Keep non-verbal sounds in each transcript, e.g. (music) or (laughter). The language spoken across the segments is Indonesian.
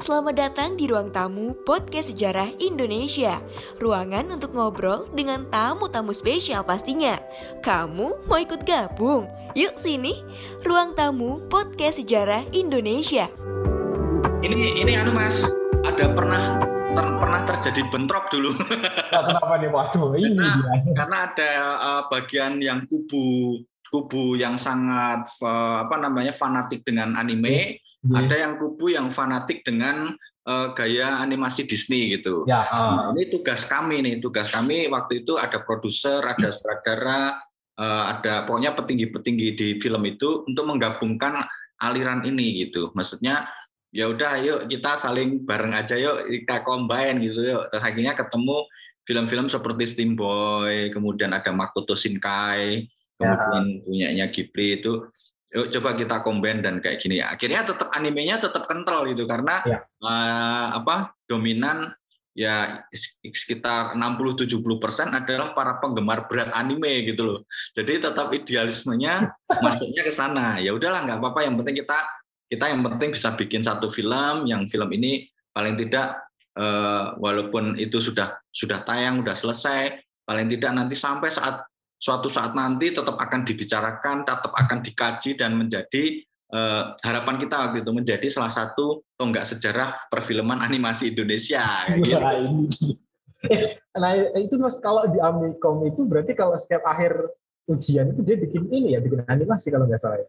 Selamat datang di ruang tamu Podcast Sejarah Indonesia. Ruangan untuk ngobrol dengan tamu-tamu spesial pastinya. Kamu mau ikut gabung? Yuk sini. Ruang tamu Podcast Sejarah Indonesia. Ini ini anu Mas, ada pernah ter, pernah terjadi bentrok dulu. (laughs) Nah, kenapa nih? Waduh, ini Karena, dia. karena ada uh, bagian yang kubu kubu yang sangat uh, apa namanya fanatik dengan anime, ada yang kubu yang fanatik dengan uh, gaya animasi Disney gitu. Ya, Nah, ah. ini tugas kami nih, tugas kami waktu itu ada produser, ada sutradara, eh, ada pokoknya petinggi-petinggi di film itu untuk menggabungkan aliran ini gitu. Maksudnya ya udah yuk kita saling bareng aja yuk kita combine gitu yuk. Terus akhirnya ketemu film-film seperti Steam Boy, kemudian ada Makoto Shinkai, kemudian punyanya Ghibli itu yuk coba kita combine dan kayak gini. Akhirnya tetap animenya tetap kental gitu karena Ya. eh, apa dominan ya sekitar 60-70 persen adalah para penggemar berat anime gitu loh. Jadi tetap idealismenya (laughs) masuknya ke sana. Ya udahlah nggak apa-apa. Yang penting kita kita yang penting bisa bikin satu film yang film ini paling tidak eh, walaupun itu sudah sudah tayang sudah selesai paling tidak nanti sampai saat suatu saat nanti tetap akan dibicarakan tetap akan dikaji dan menjadi eh, harapan kita waktu itu menjadi salah satu tonggak sejarah perfilman animasi Indonesia gitu. Nah, itu mas kalau di Amikom itu berarti kalau setiap akhir ujian itu dia bikin ini ya, bikin animasi kalau nggak salah ya.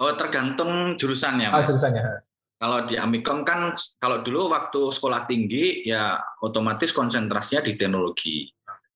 Oh tergantung jurusannya Ah, mas. jurusannya. Kalau di Amikom kan kalau dulu waktu sekolah tinggi ya otomatis konsentrasinya di teknologi.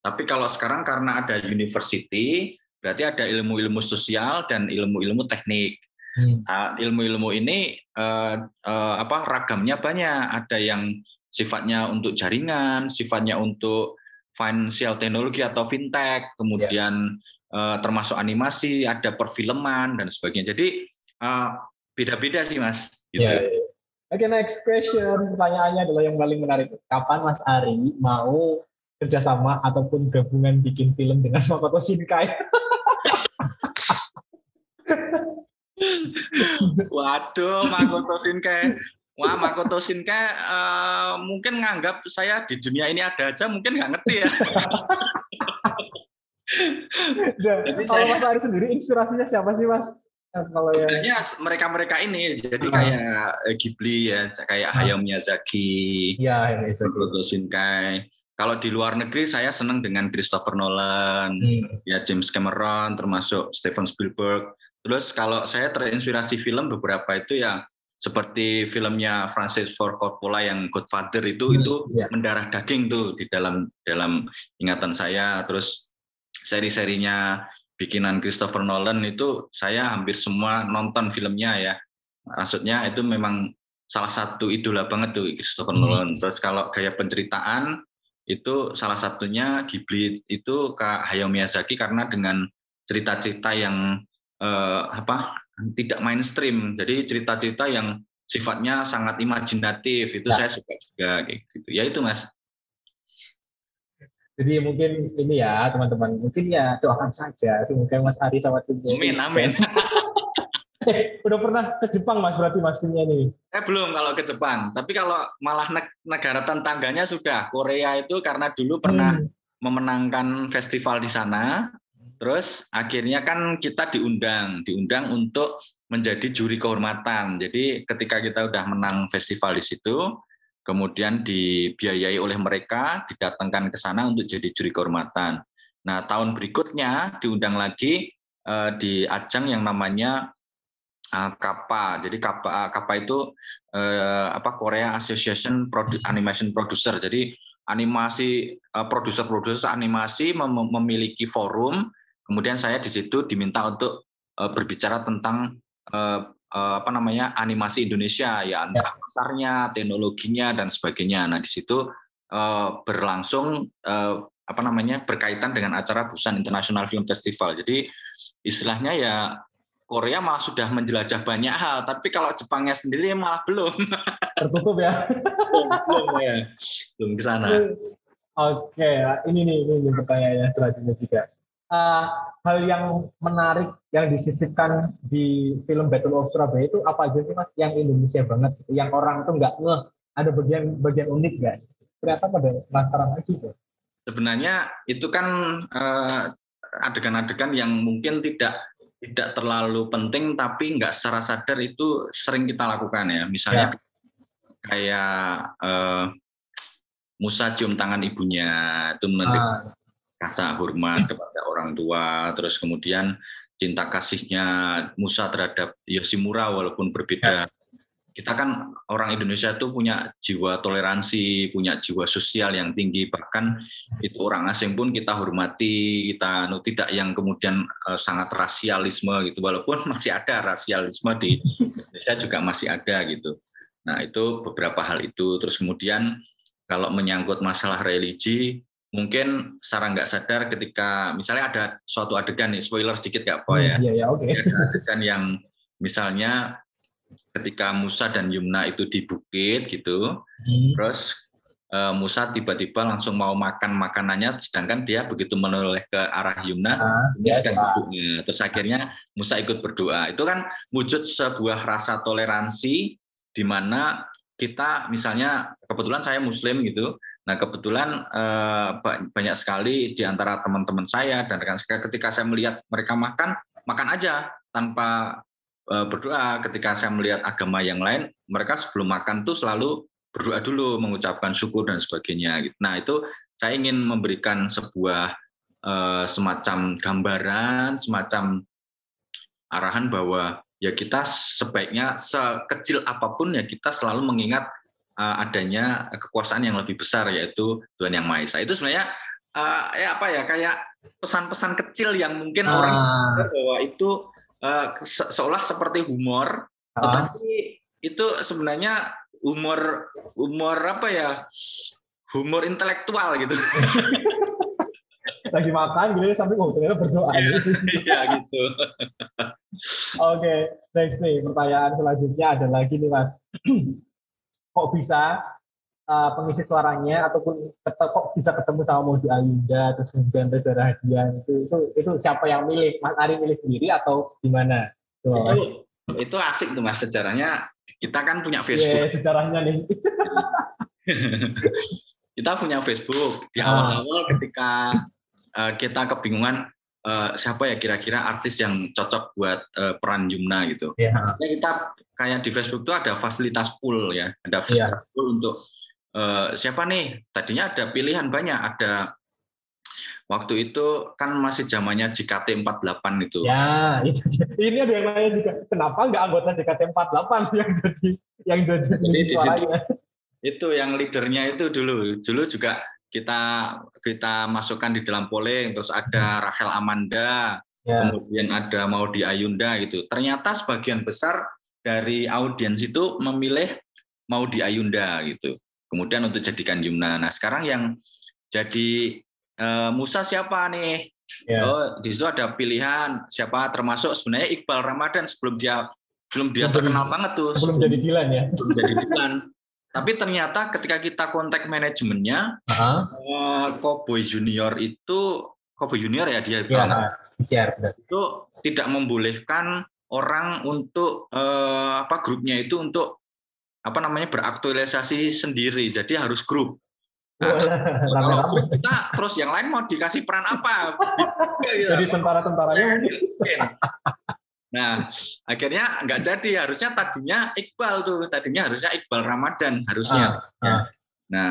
Tapi kalau sekarang karena ada university berarti ada ilmu-ilmu sosial dan ilmu-ilmu teknik. Hmm. Nah, ilmu-ilmu ini eh, eh, apa ragamnya banyak. Ada yang sifatnya untuk jaringan, sifatnya untuk financial teknologi atau fintech, kemudian eh, termasuk animasi, ada perfilman dan sebagainya. Jadi eh, beda-beda sih mas. Gitu. Ya, ya. Oke, next question. Pertanyaannya adalah yang paling menarik. Kapan Mas Ari mau kerjasama ataupun gabungan bikin film dengan (laughs) Makoto Shinkai? Waduh, Makoto Shinkai. Wah, Makoto Shinkai eh, mungkin nganggap saya di dunia ini ada aja, mungkin nggak ngerti ya. Dan kalau Mas Ari sendiri inspirasinya siapa sih Mas? Yang Sebenarnya mereka-mereka ini, jadi Ah. kayak eh, Ghibli ya, kayak Ah. Hayao Miyazaki, ya. Makoto Shinkai. Kalau di luar negeri saya senang dengan Christopher Nolan, Hmm. ya James Cameron, termasuk Steven Spielberg. Terus kalau saya terinspirasi film beberapa itu ya seperti filmnya Francis Ford Coppola yang Godfather itu Hmm, itu ya. mendarah daging tuh di dalam dalam ingatan saya. Terus seri-serinya bikinan Christopher Nolan itu saya hampir semua nonton filmnya ya. Maksudnya itu memang salah satu idola banget tuh Christopher Hmm. Nolan. Terus kalau gaya penceritaan itu salah satunya Ghibli itu Kak Hayao Miyazaki karena dengan cerita-cerita yang eh, apa tidak mainstream. Jadi cerita-cerita yang sifatnya sangat imajinatif itu Ya. saya suka juga gitu. Ya itu Mas. Jadi mungkin ini ya teman-teman, mungkin ya doakan saja semoga Mas Ari sama timnya. Amin amin. Eh, (laughs) udah pernah ke Jepang Mas berarti Mas timnya nih. Eh belum kalau ke Jepang, tapi kalau malah neg- negara tetangganya sudah. Korea itu karena dulu pernah Hmm. memenangkan festival di sana, terus akhirnya kan kita diundang, diundang untuk menjadi juri kehormatan. Jadi ketika kita udah menang festival di situ, kemudian dibiayai oleh mereka, didatangkan ke sana untuk jadi juri kehormatan. Nah, tahun berikutnya diundang lagi uh, di ajang yang namanya uh, KAPA. Jadi KAPA, KAPA itu uh, apa Korea Association Produ Animation Producer. Jadi animasi uh, produser-produser animasi mem memiliki forum. Kemudian saya di situ diminta untuk uh, berbicara tentang uh, apa namanya animasi Indonesia ya antara ya. pasarnya, teknologinya dan sebagainya. Nah di situ uh, berlangsung uh, apa namanya berkaitan dengan acara Busan International Film Festival. Jadi istilahnya ya Korea malah sudah menjelajah banyak hal, tapi kalau Jepangnya sendiri malah belum. (laughs) Tertutup ya. belum, belum ya. Belum ke sana. Oke, ini nih ini pertanyaannya selanjutnya juga uh, hal yang menarik yang disisipkan di film Battle of Surabaya itu apa aja sih mas? Yang Indonesia banget yang orang tuh nggak ngeh ada bagian bagian unik nggak? Ternyata pada penasaran lagi tuh sebenarnya itu kan uh, adegan-adegan yang mungkin tidak tidak terlalu penting tapi nggak secara sadar itu sering kita lakukan ya. Misalnya ya. kayak uh, Musa cium tangan ibunya itu ah rasa hormat kepada orang tua, terus kemudian cinta kasihnya Musa terhadap Yoshimura walaupun berbeda. Ya. Kita kan orang Indonesia itu punya jiwa toleransi, punya jiwa sosial yang tinggi, bahkan itu orang asing pun kita hormati, kita no, tidak yang kemudian uh, sangat rasialisme gitu, walaupun (laughs) masih ada rasialisme di Indonesia juga masih ada gitu. Nah itu beberapa hal itu, terus kemudian kalau menyangkut masalah religi, mungkin secara nggak sadar ketika misalnya ada suatu adegan nih spoiler sedikit nggak apa ya, hmm, iya, iya, okay. ada adegan yang misalnya ketika Musa dan Yumna itu di bukit gitu hmm. terus uh, Musa tiba-tiba langsung mau makan makanannya sedangkan dia begitu menoleh ke arah Yumna ah, dia ya, sedang duduknya terus akhirnya Musa ikut berdoa itu kan wujud sebuah rasa toleransi di mana kita misalnya kebetulan saya muslim gitu Nah kebetulan eh, banyak sekali di antara teman-teman saya dan rekan saya ketika saya melihat mereka makan, makan aja tanpa eh, berdoa. Ketika saya melihat agama yang lain, mereka sebelum makan tuh selalu berdoa dulu, mengucapkan syukur dan sebagainya. Gitu. Nah itu saya ingin memberikan sebuah eh, semacam gambaran, semacam arahan bahwa ya kita sebaiknya sekecil apa pun ya kita selalu mengingat adanya kekuasaan yang lebih besar yaitu Tuhan yang Maha Esa. Itu sebenarnya uh, ya apa ya kayak pesan-pesan kecil yang mungkin ah. orang bahwa itu uh, se seolah seperti humor, ah. tetapi itu sebenarnya humor humor apa ya? Humor intelektual gitu. (laughs) lagi makan gitu sampai oh ternyata berdoa iya gitu (laughs) oke okay, next nih pertanyaan selanjutnya ada lagi nih mas (clears throat) kok bisa uh, pengisi suaranya ataupun kok bisa ketemu sama Modi Ayunda terus kemudian Reza Rahadian itu, itu itu siapa yang milih? Mas Ari milih sendiri atau gimana? Itu itu asik tuh mas sejarahnya. Kita kan punya Facebook. yeah, sejarahnya nih. (laughs) Kita punya Facebook. Di ah. awal-awal ketika uh, kita kebingungan uh, siapa ya kira-kira artis yang cocok buat uh, peran Jumna gitu. Yeah. Ya, kita kayak di Facebook itu ada fasilitas pool ya, ada iya. fasilitas yeah. pool untuk uh, siapa nih? Tadinya ada pilihan banyak, ada waktu itu kan masih zamannya JKT 48 gitu. Ya, itu, ini ada yang lain juga. Kenapa nggak anggota JKT 48 (laughs) yang jadi yang jadi, jadi di situ, itu yang leadernya itu dulu. Dulu juga kita kita masukkan di dalam polling terus ada Rachel Amanda, yeah. kemudian ada Maudi Ayunda gitu. Ternyata sebagian besar dari audiens itu memilih mau di Ayunda gitu. Kemudian untuk jadikan Yumna. Nah sekarang yang jadi uh, Musa siapa nih? Yeah. Oh di situ ada pilihan siapa termasuk sebenarnya Iqbal Ramadan sebelum dia belum dia terkenal banget tuh. Sebelum, jadi Dilan ya. Sebelum jadi Dilan. Tapi ternyata ketika kita kontak manajemennya, uh-huh. uh, Cowboy Junior itu Cowboy Junior ya dia yeah, ya, itu tidak membolehkan orang untuk eh, apa grupnya itu untuk apa namanya beraktualisasi sendiri. Jadi harus grup. Nah, kalau grup kita terus yang lain mau dikasih peran apa? Jadi tentara-tentaranya. Nah, akhirnya nggak jadi. Harusnya tadinya Iqbal tuh, tadinya harusnya Iqbal Ramadan harusnya. Ah, ah. Nah,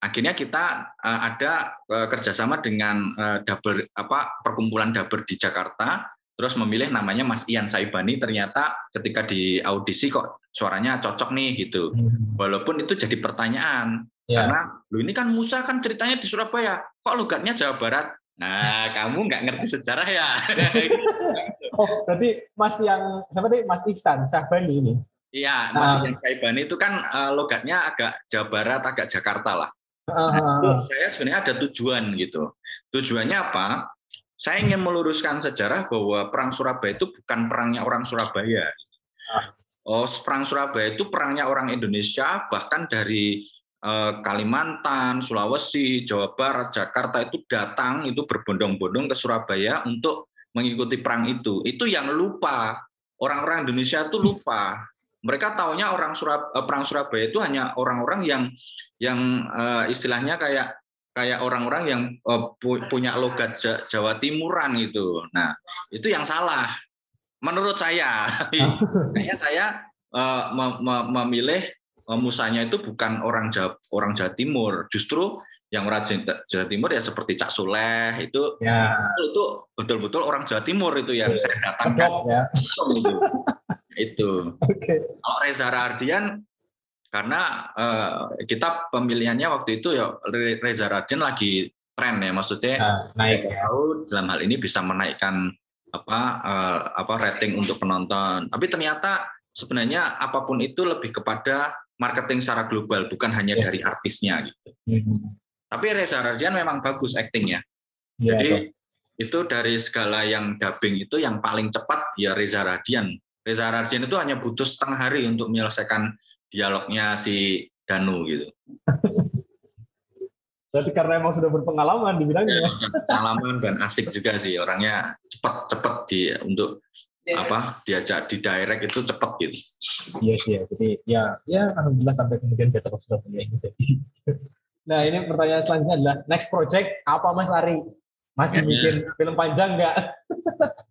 akhirnya kita uh, ada uh, kerjasama dengan uh, Daber apa perkumpulan Daber di Jakarta, terus memilih namanya Mas Ian Saibani. Ternyata ketika di audisi kok suaranya cocok nih gitu. Hmm. Walaupun itu jadi pertanyaan, Ya. karena lu ini kan Musa kan ceritanya di Surabaya, kok logatnya Jawa Barat. Nah, (laughs) kamu nggak ngerti sejarah ya. (laughs) Oh, berarti Mas yang siapa tadi Mas Iksan Syahbani ini. Iya, Mas Ah. Ian Saibani itu kan uh, logatnya agak Jawa Barat, agak Jakarta lah. Ah, Nah, ah, itu ah. saya sebenarnya ada tujuan gitu. Tujuannya apa? Saya ingin meluruskan sejarah bahwa perang Surabaya itu bukan perangnya orang Surabaya. Oh, perang Surabaya itu perangnya orang Indonesia, bahkan dari eh, Kalimantan, Sulawesi, Jawa Barat, Jakarta itu datang itu berbondong-bondong ke Surabaya untuk mengikuti perang itu. Itu yang lupa orang-orang Indonesia itu lupa. Mereka taunya orang Surab eh, perang Surabaya itu hanya orang-orang yang yang eh, istilahnya kayak kayak orang-orang yang eh, pu- punya logat Ja- Jawa Timuran gitu. Nah, itu yang salah menurut saya. (laughs) Kayaknya saya eh, mem- mem- memilih eh, musanya itu bukan orang Jawa, orang Jawa Timur, justru yang orang Jawa Timur ya seperti Cak Soleh itu Ya, itu betul-betul orang Jawa Timur itu yang saya datangkan ya. itu. itu. (laughs) Oke. Kalau Reza Rardian karena eh, kita pemilihannya waktu itu ya Re- Reza Rardian lagi tren ya maksudnya Nah, naik ya. tahu dalam hal ini bisa menaikkan apa eh, apa rating untuk penonton. Tapi ternyata sebenarnya apa pun itu lebih kepada marketing secara global bukan hanya Ya. dari artisnya gitu. Hmm. Tapi Reza Rardian memang bagus aktingnya. Ya, Jadi itu dari segala yang dubbing itu yang paling cepat ya Reza Radian. Reza Radian itu hanya butuh setengah hari untuk menyelesaikan dialognya si Danu gitu. (laughs) berarti karena emang sudah berpengalaman di bidangnya. Pengalaman dan asik juga sih orangnya cepat-cepat di untuk apa diajak di direct itu cepat gitu. Iya sih ya. Jadi ya ya alhamdulillah sampai kemudian kita sudah punya ini jadi. (laughs) Nah ini pertanyaan selanjutnya adalah next project apa Mas Ari? Masih Ya, bikin film panjang nggak? (laughs)